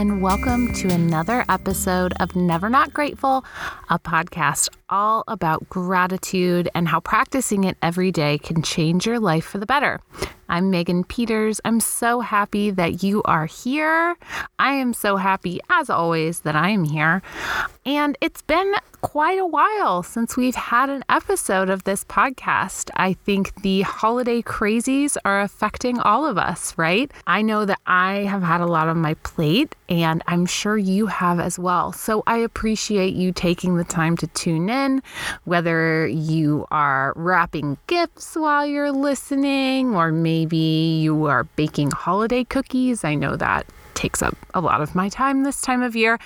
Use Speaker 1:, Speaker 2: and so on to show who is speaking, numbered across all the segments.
Speaker 1: And welcome to another episode of Never Not Grateful, a podcast all about gratitude and how practicing it every day can change your life for the better. I'm Megan Peters. I'm so happy that you are here. I am so happy, as always, that I am here. And it's been quite a while since we've had an episode of this podcast. I think the holiday crazies are affecting all of us, right? I know that I have had a lot on my plate, and I'm sure you have as well. So I appreciate you taking the time to tune in, whether you are wrapping gifts while you're listening, or maybe you are baking holiday cookies. I know that takes up a lot of my time this time of year.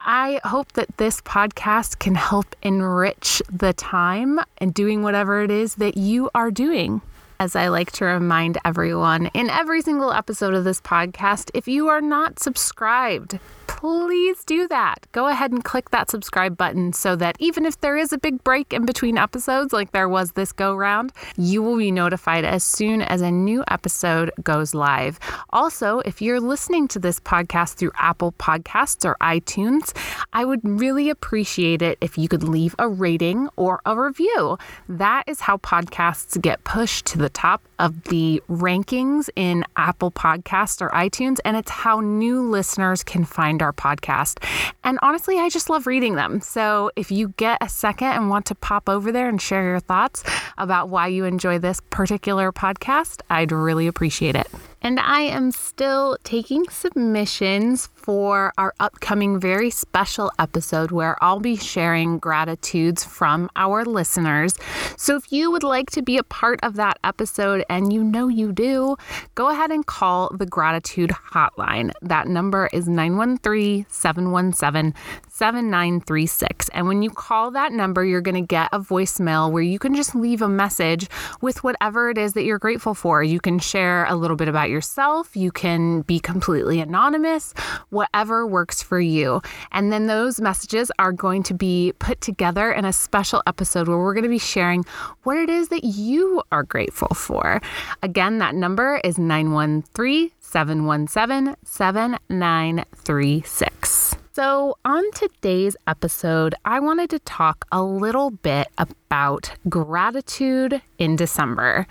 Speaker 1: I hope that this podcast can help enrich the time and doing whatever it is that you are doing as I like to remind everyone in every single episode of this podcast, if you are not subscribed, please do that. Go ahead and click that subscribe button so that even if there is a big break in between episodes, like there was this go round, you will be notified as soon as a new episode goes live. Also, if you're listening to this podcast through Apple Podcasts or iTunes, I would really appreciate it if you could leave a rating or a review. That is how podcasts get pushed to the top of the rankings in Apple Podcasts or iTunes, and it's how new listeners can find our podcast. And honestly, I just love reading them. So if you get a second and want to pop over there and share your thoughts about why you enjoy this particular podcast, I'd really appreciate it. And I am still taking submissions for our upcoming very special episode where I'll be sharing gratitudes from our listeners. So if you would like to be a part of that episode, and you know you do, go ahead and call the gratitude hotline. That number is 913 717 7936. And when you call that number, you're going to get a voicemail where you can just leave a message with whatever it is that you're grateful for. You can share a little bit about yourself, you can be completely anonymous, whatever works for you. And then those messages are going to be put together in a special episode where we're going to be sharing what it is that you are grateful for. Again, that number is 913 717 7936. So, on today's episode, I wanted to talk a little bit about gratitude in December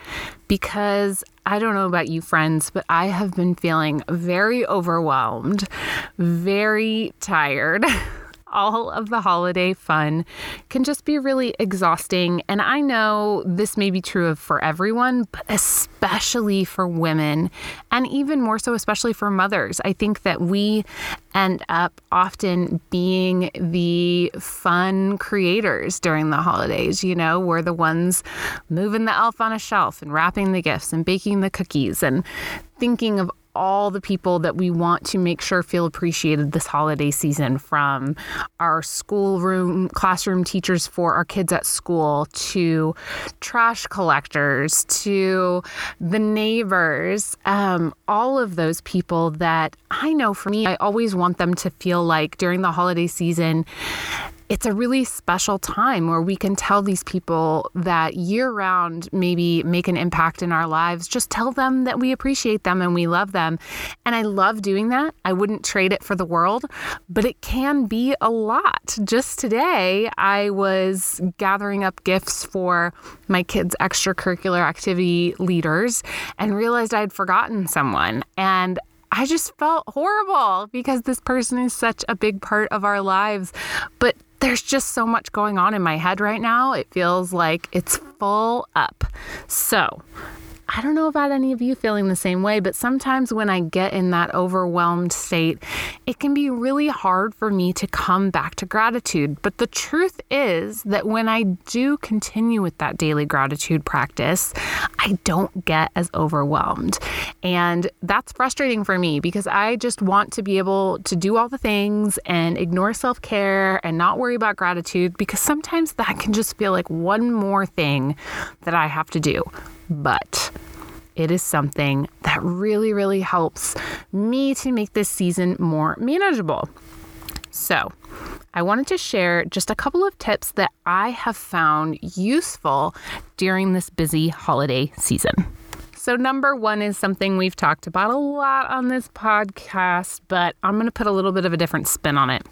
Speaker 1: because I don't know about you, friends, but I have been feeling very overwhelmed, very tired. all of the holiday fun can just be really exhausting. And I know this may be true of for everyone, but especially for women, and even more so, especially for mothers. I think that we end up often being the fun creators during the holidays. You know, we're the ones moving the elf on a shelf and wrapping the gifts and baking the cookies and thinking of all the people that we want to make sure feel appreciated this holiday season from our schoolroom classroom teachers for our kids at school to trash collectors to the neighbors um, all of those people that i know for me i always want them to feel like during the holiday season it's a really special time where we can tell these people that year round maybe make an impact in our lives. Just tell them that we appreciate them and we love them. And I love doing that. I wouldn't trade it for the world, but it can be a lot. Just today, I was gathering up gifts for my kids' extracurricular activity leaders and realized I'd forgotten someone. And I just felt horrible because this person is such a big part of our lives. But there's just so much going on in my head right now. It feels like it's full up. So, I don't know about any of you feeling the same way, but sometimes when I get in that overwhelmed state, it can be really hard for me to come back to gratitude. But the truth is that when I do continue with that daily gratitude practice, I don't get as overwhelmed. And that's frustrating for me because I just want to be able to do all the things and ignore self care and not worry about gratitude because sometimes that can just feel like one more thing that I have to do. But it is something that really, really helps me to make this season more manageable. So, I wanted to share just a couple of tips that I have found useful during this busy holiday season. So, number one is something we've talked about a lot on this podcast, but I'm going to put a little bit of a different spin on it.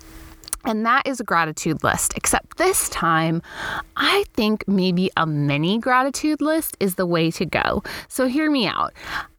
Speaker 1: And that is a gratitude list. Except this time, I think maybe a mini gratitude list is the way to go. So, hear me out.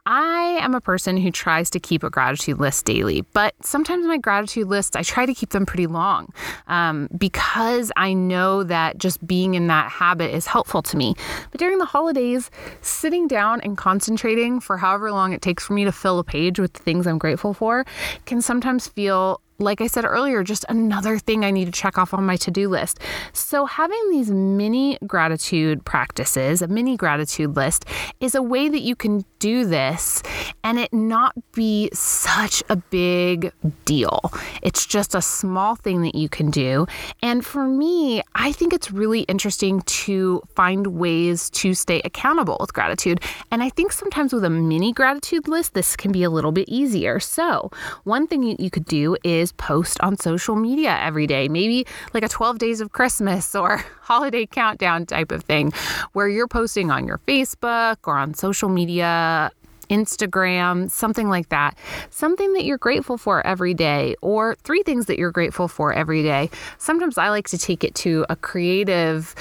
Speaker 1: I am a person who tries to keep a gratitude list daily, but sometimes my gratitude lists, I try to keep them pretty long um, because I know that just being in that habit is helpful to me. But during the holidays, sitting down and concentrating for however long it takes for me to fill a page with the things I'm grateful for can sometimes feel like I said earlier, just another thing I need to check off on my to do list. So, having these mini gratitude practices, a mini gratitude list, is a way that you can do this and it not be such a big deal. It's just a small thing that you can do. And for me, I think it's really interesting to find ways to stay accountable with gratitude. And I think sometimes with a mini gratitude list, this can be a little bit easier. So, one thing you could do is post on social media every day, maybe like a 12 days of Christmas or holiday countdown type of thing, where you're posting on your Facebook or on social media Instagram, something like that. Something that you're grateful for every day, or three things that you're grateful for every day. Sometimes I like to take it to a creative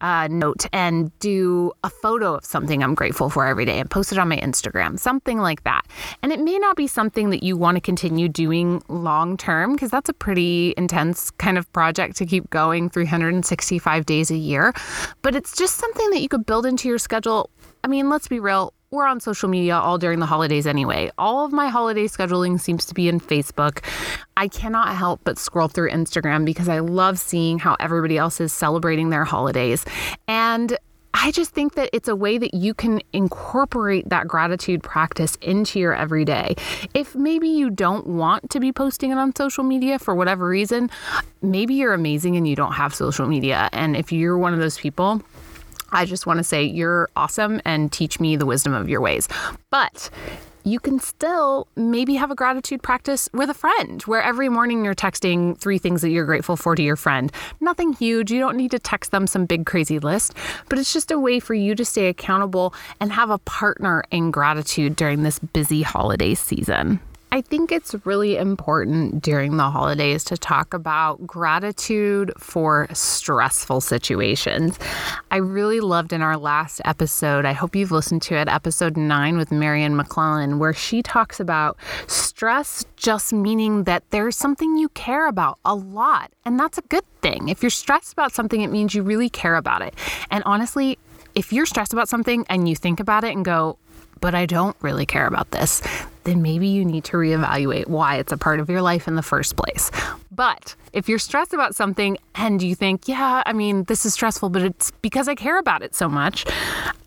Speaker 1: uh, note and do a photo of something I'm grateful for every day and post it on my Instagram, something like that. And it may not be something that you want to continue doing long term because that's a pretty intense kind of project to keep going 365 days a year, but it's just something that you could build into your schedule. I mean, let's be real, we're on social media all during the holidays anyway. All of my holiday scheduling seems to be in Facebook. I cannot help but scroll through Instagram because I love seeing how everybody else is celebrating their holidays. And I just think that it's a way that you can incorporate that gratitude practice into your everyday. If maybe you don't want to be posting it on social media for whatever reason, maybe you're amazing and you don't have social media. And if you're one of those people, I just want to say you're awesome and teach me the wisdom of your ways. But you can still maybe have a gratitude practice with a friend where every morning you're texting three things that you're grateful for to your friend. Nothing huge. You don't need to text them some big crazy list, but it's just a way for you to stay accountable and have a partner in gratitude during this busy holiday season. I think it's really important during the holidays to talk about gratitude for stressful situations. I really loved in our last episode, I hope you've listened to it, episode nine with Marion McClellan, where she talks about stress just meaning that there's something you care about a lot. And that's a good thing. If you're stressed about something, it means you really care about it. And honestly, if you're stressed about something and you think about it and go, but I don't really care about this, then maybe you need to reevaluate why it's a part of your life in the first place. But if you're stressed about something and you think, yeah, I mean, this is stressful, but it's because I care about it so much,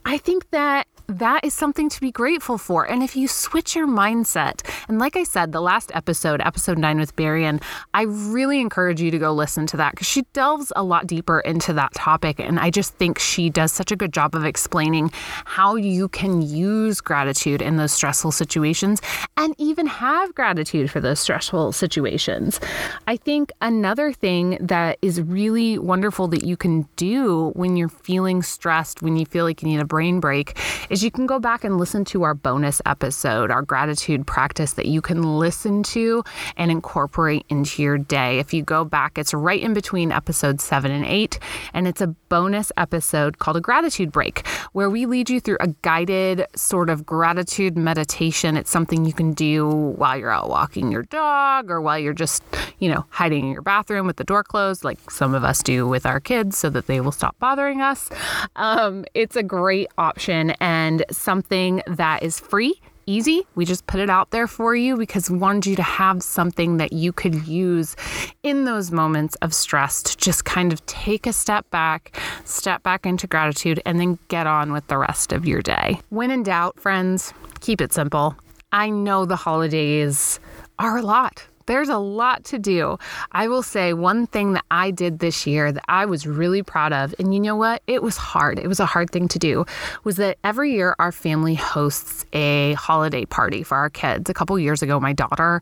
Speaker 1: I think that that is something to be grateful for. And if you switch your mindset, and like I said, the last episode, episode nine with Marion, I really encourage you to go listen to that because she delves a lot deeper into that topic. And I just think she does such a good job of explaining how you can use gratitude in those stressful situations and even have gratitude for those stressful situations. I think another thing that is really wonderful that you can do when you're feeling stressed, when you feel like you need a brain break, is is you can go back and listen to our bonus episode, our gratitude practice that you can listen to and incorporate into your day. If you go back, it's right in between episodes seven and eight, and it's a bonus episode called a gratitude break, where we lead you through a guided sort of gratitude meditation. It's something you can do while you're out walking your dog or while you're just, you know, hiding in your bathroom with the door closed, like some of us do with our kids so that they will stop bothering us. Um, it's a great option. And and something that is free easy. We just put it out there for you because we wanted you to have something that you could use in those moments of stress to just kind of take a step back, step back into gratitude, and then get on with the rest of your day. When in doubt, friends, keep it simple. I know the holidays are a lot there's a lot to do. I will say one thing that I did this year that I was really proud of, and you know what? It was hard. It was a hard thing to do, was that every year our family hosts a holiday party for our kids. A couple years ago, my daughter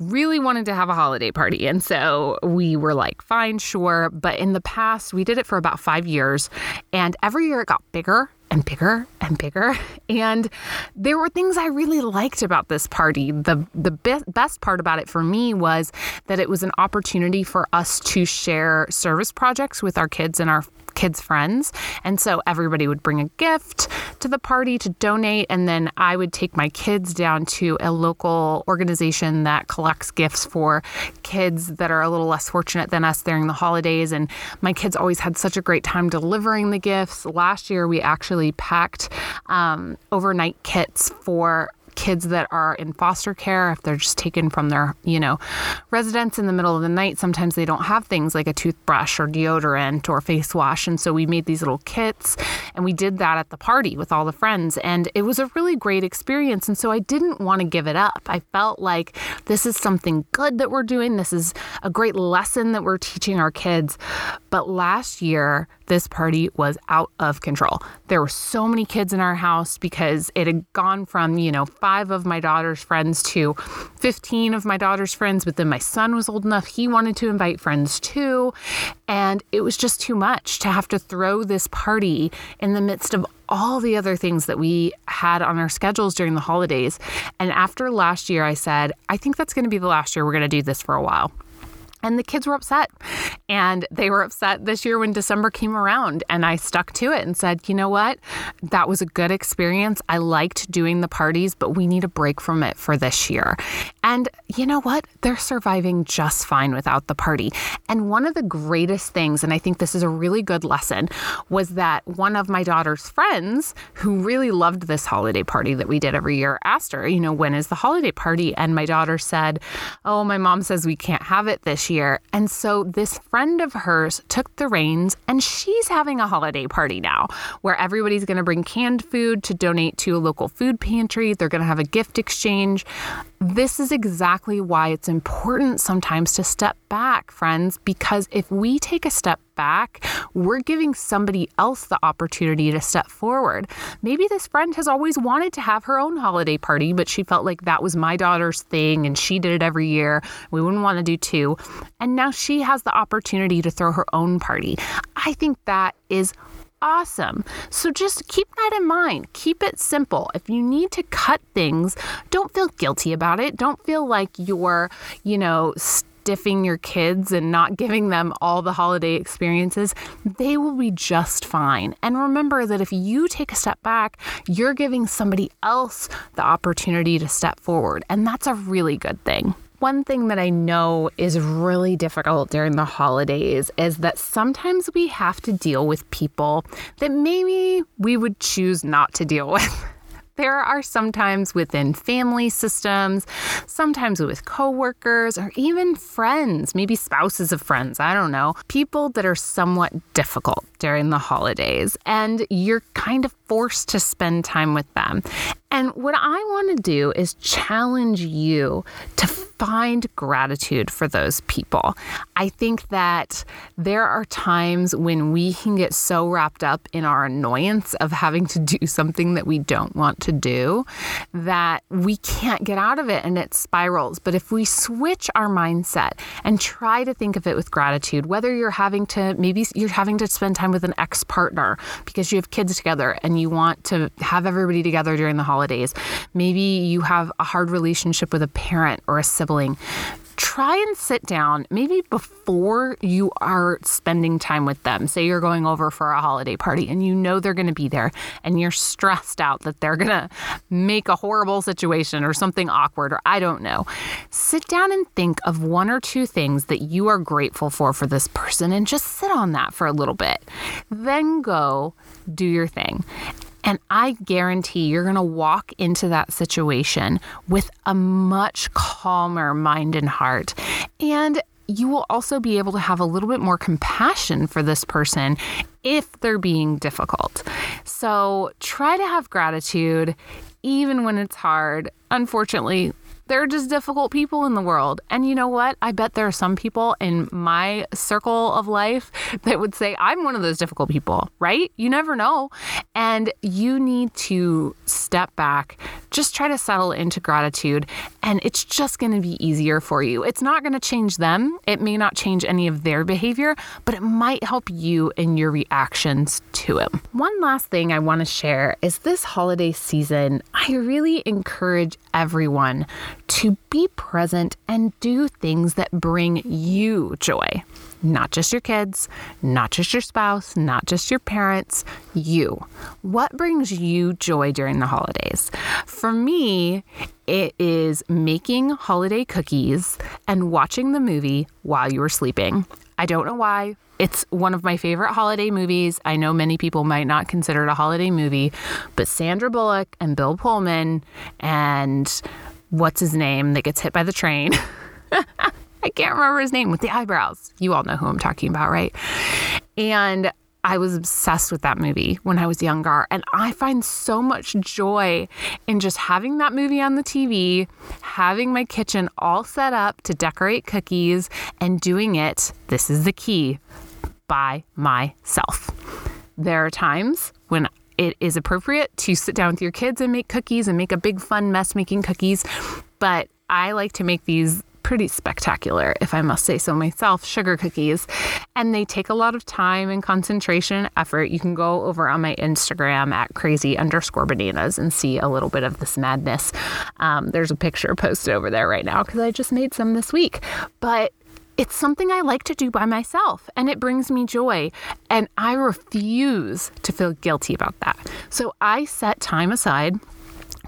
Speaker 1: really wanted to have a holiday party. And so we were like, fine, sure. But in the past, we did it for about five years. And every year it got bigger and bigger and bigger. And there were things I really liked about this party. The the be- best part about it for me was that it was an opportunity for us to share service projects with our kids and our kids' friends. And so everybody would bring a gift to the party to donate. And then I would take my kids down to a local organization that collects gifts for kids that are a little less fortunate than us during the holidays. And my kids always had such a great time delivering the gifts. Last year, we actually packed um, overnight kits for kids that are in foster care, if they're just taken from their, you know, residence in the middle of the night, sometimes they don't have things like a toothbrush or deodorant or face wash. And so we made these little kits and we did that at the party with all the friends. And it was a really great experience. And so I didn't want to give it up. I felt like this is something good that we're doing. This is a great lesson that we're teaching our kids. But last year, this party was out of control. There were so many kids in our house because it had gone from, you know, five of my daughter's friends to 15 of my daughter's friends. But then my son was old enough, he wanted to invite friends too. And it was just too much to have to throw this party in the midst of all the other things that we had on our schedules during the holidays. And after last year, I said, I think that's going to be the last year we're going to do this for a while. And the kids were upset. And they were upset this year when December came around. And I stuck to it and said, you know what? That was a good experience. I liked doing the parties, but we need a break from it for this year. And you know what? They're surviving just fine without the party. And one of the greatest things, and I think this is a really good lesson, was that one of my daughter's friends who really loved this holiday party that we did every year asked her, you know, when is the holiday party? And my daughter said, oh, my mom says we can't have it this year. And so this friend of hers took the reins and she's having a holiday party now where everybody's going to bring canned food to donate to a local food pantry. They're going to have a gift exchange. This is exactly why it's important sometimes to step back, friends, because if we take a step back, we're giving somebody else the opportunity to step forward. Maybe this friend has always wanted to have her own holiday party, but she felt like that was my daughter's thing and she did it every year. We wouldn't want to do two. And now she has the opportunity to throw her own party. I think that is awesome. So just keep that in mind. Keep it simple. If you need to cut things, don't feel guilty about it. Don't feel like you're, you know, stiffing your kids and not giving them all the holiday experiences. They will be just fine. And remember that if you take a step back, you're giving somebody else the opportunity to step forward. And that's a really good thing. One thing that I know is really difficult during the holidays is that sometimes we have to deal with people that maybe we would choose not to deal with. There are sometimes within family systems, sometimes with coworkers, or even friends, maybe spouses of friends, I don't know, people that are somewhat difficult during the holidays, and you're kind of forced to spend time with them. And what I want to do is challenge you to find gratitude for those people. I think that there are times when we can get so wrapped up in our annoyance of having to do something that we don't want to do that we can't get out of it and it spirals. But if we switch our mindset and try to think of it with gratitude, whether you're having to, maybe you're having to spend time with an ex partner because you have kids together and you want to have everybody together during the holidays, maybe you have a hard relationship with a parent or a sibling sibling, try and sit down maybe before you are spending time with them. Say you're going over for a holiday party and you know they're going to be there and you're stressed out that they're going to make a horrible situation or something awkward or I don't know. Sit down and think of one or two things that you are grateful for for this person and just sit on that for a little bit. Then go do your thing. And I guarantee you're going to walk into that situation with a much calmer mind and heart. And you will also be able to have a little bit more compassion for this person if they're being difficult. So try to have gratitude even when it's hard. Unfortunately, There are just difficult people in the world. And you know what? I bet there are some people in my circle of life that would say, I'm one of those difficult people, right? You never know. And you need to step back, just try to settle into gratitude, and it's just going to be easier for you. It's not going to change them. It may not change any of their behavior, but it might help you in your reactions to it. One last thing I want to share is this holiday season, I really encourage everyone to be present and do things that bring you joy. Not just your kids, not just your spouse, not just your parents, you. What brings you joy during the holidays? For me, it is making holiday cookies and watching the movie While You Were Sleeping. I don't know why. It's one of my favorite holiday movies. I know many people might not consider it a holiday movie, but Sandra Bullock and Bill Pullman and what's his name that gets hit by the train. I can't remember his name with the eyebrows. You all know who I'm talking about, right? And I was obsessed with that movie when I was younger. And I find so much joy in just having that movie on the TV, having my kitchen all set up to decorate cookies, and doing it. This is the key by myself. There are times when it is appropriate to sit down with your kids and make cookies and make a big fun mess making cookies, but I like to make these pretty spectacular, if I must say so myself, sugar cookies. And they take a lot of time and concentration and effort. You can go over on my Instagram at crazy underscore bananas and see a little bit of this madness. Um, there's a picture posted over there right now because I just made some this week. But it's something I like to do by myself and it brings me joy. And I refuse to feel guilty about that. So I set time aside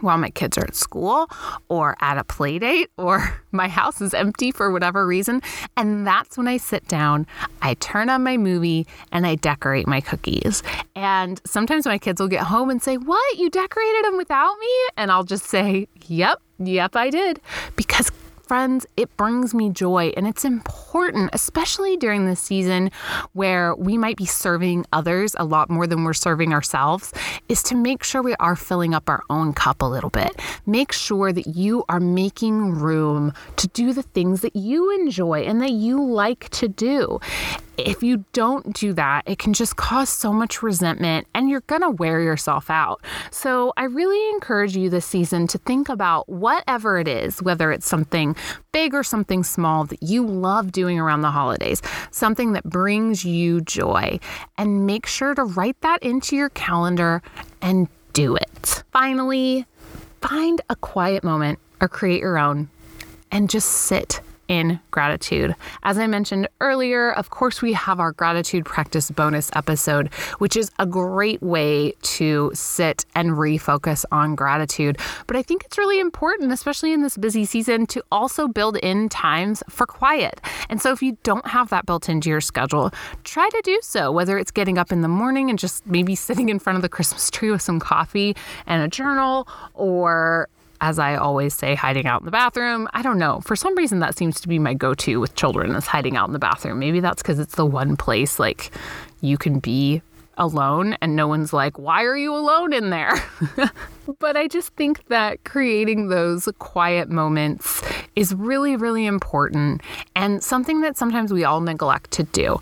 Speaker 1: while my kids are at school or at a play date or my house is empty for whatever reason. And that's when I sit down, I turn on my movie, and I decorate my cookies. And sometimes my kids will get home and say, What? You decorated them without me? And I'll just say, Yep, yep, I did. Because friends, it brings me joy. And it's important, especially during this season where we might be serving others a lot more than we're serving ourselves, is to make sure we are filling up our own cup a little bit. Make sure that you are making room to do the things that you enjoy and that you like to do if you don't do that, it can just cause so much resentment and you're going to wear yourself out. So, I really encourage you this season to think about whatever it is, whether it's something big or something small that you love doing around the holidays, something that brings you joy, and make sure to write that into your calendar and do it. Finally, find a quiet moment or create your own and just sit in gratitude. As I mentioned earlier, of course, we have our gratitude practice bonus episode, which is a great way to sit and refocus on gratitude. But I think it's really important, especially in this busy season, to also build in times for quiet. And so if you don't have that built into your schedule, try to do so, whether it's getting up in the morning and just maybe sitting in front of the Christmas tree with some coffee and a journal or as I always say, hiding out in the bathroom. I don't know. For some reason, that seems to be my go to with children is hiding out in the bathroom. Maybe that's because it's the one place like you can be alone and no one's like, why are you alone in there? but I just think that creating those quiet moments is really, really important and something that sometimes we all neglect to do.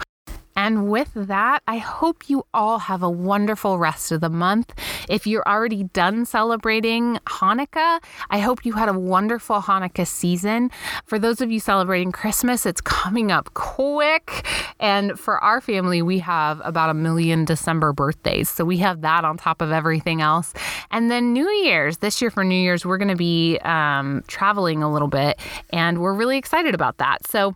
Speaker 1: And with that, I hope you all have a wonderful rest of the month. If you're already done celebrating Hanukkah, I hope you had a wonderful Hanukkah season. For those of you celebrating Christmas, it's coming up quick. And for our family, we have about a million December birthdays. So we have that on top of everything else. And then New Year's, this year for New Year's, we're going to be um, traveling a little bit. And we're really excited about that. So,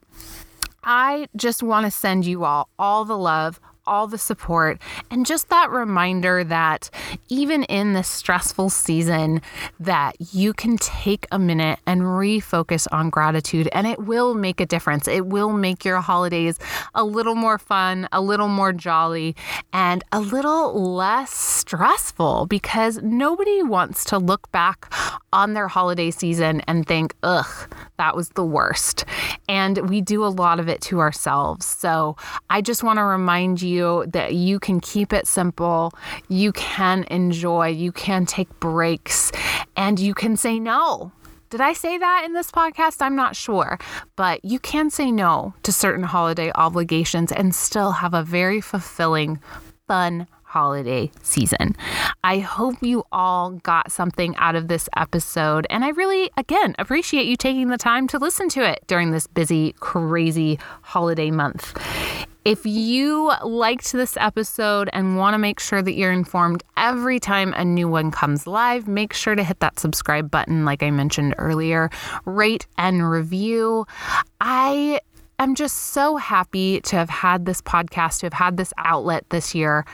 Speaker 1: I just want to send you all all the love, all the support, and just that reminder that even in this stressful season that you can take a minute and refocus on gratitude and it will make a difference. It will make your holidays a little more fun, a little more jolly, and a little less stressful because nobody wants to look back on their holiday season and think, ugh, that was the worst. And we do a lot of it to ourselves. So I just want to remind you that you can keep it simple, you can enjoy, you can take breaks, and you can say no Did I say that in this podcast? I'm not sure. But you can say no to certain holiday obligations and still have a very fulfilling, fun holiday season. I hope you all got something out of this episode. And I really, again, appreciate you taking the time to listen to it during this busy, crazy holiday month. If you liked this episode and want to make sure that you're informed every time a new one comes live, make sure to hit that subscribe button, like I mentioned earlier, rate and review. I I'm just so happy to have had this podcast, to have had this outlet this year.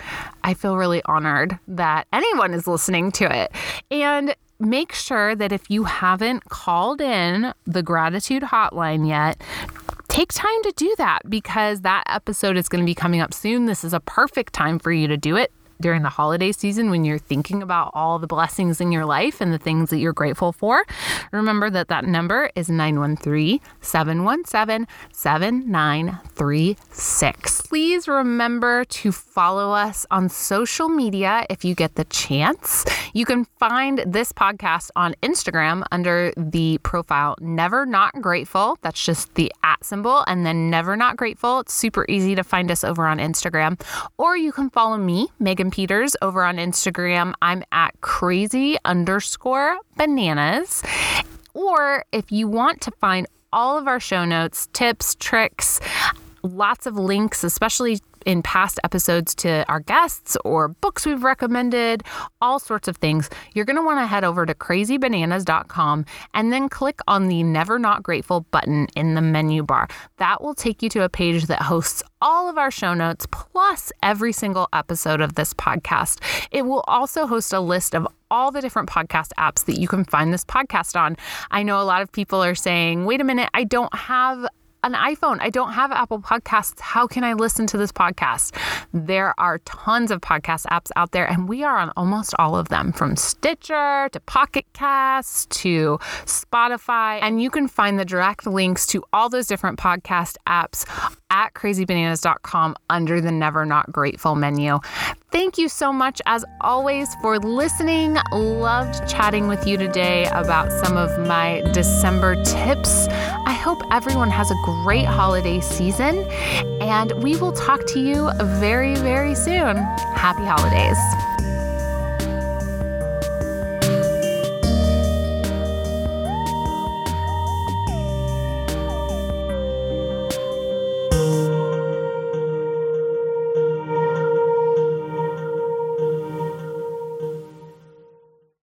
Speaker 1: I feel really honored that anyone is listening to it. And make sure that if you haven't called in the gratitude hotline yet, take time to do that because that episode is going to be coming up soon. This is a perfect time for you to do it during the holiday season when you're thinking about all the blessings in your life and the things that you're grateful for. Remember that that number is 913 717 7936. Please remember to follow us on social media if you get the chance. You can find this podcast on Instagram under the profile Never Not Grateful. That's just the at symbol and then Never Not Grateful. It's super easy to find us over on Instagram. Or you can follow me, Megan Peters over on Instagram. I'm at crazy underscore bananas. Or if you want to find all of our show notes, tips, tricks, lots of links, especially in past episodes to our guests or books we've recommended, all sorts of things, you're going to want to head over to crazybananas.com and then click on the Never Not Grateful button in the menu bar. That will take you to a page that hosts all of our show notes plus every single episode of this podcast. It will also host a list of all the different podcast apps that you can find this podcast on. I know a lot of people are saying, wait a minute, I don't have an iPhone. I don't have Apple Podcasts. How can I listen to this podcast? There are tons of podcast apps out there, and we are on almost all of them from Stitcher to Pocket Cast to Spotify. And you can find the direct links to all those different podcast apps at crazybananas.com under the Never Not Grateful menu. Thank you so much, as always, for listening. Loved chatting with you today about some of my December tips. I hope everyone has a great holiday season, and we will talk to you very, very soon. Happy holidays.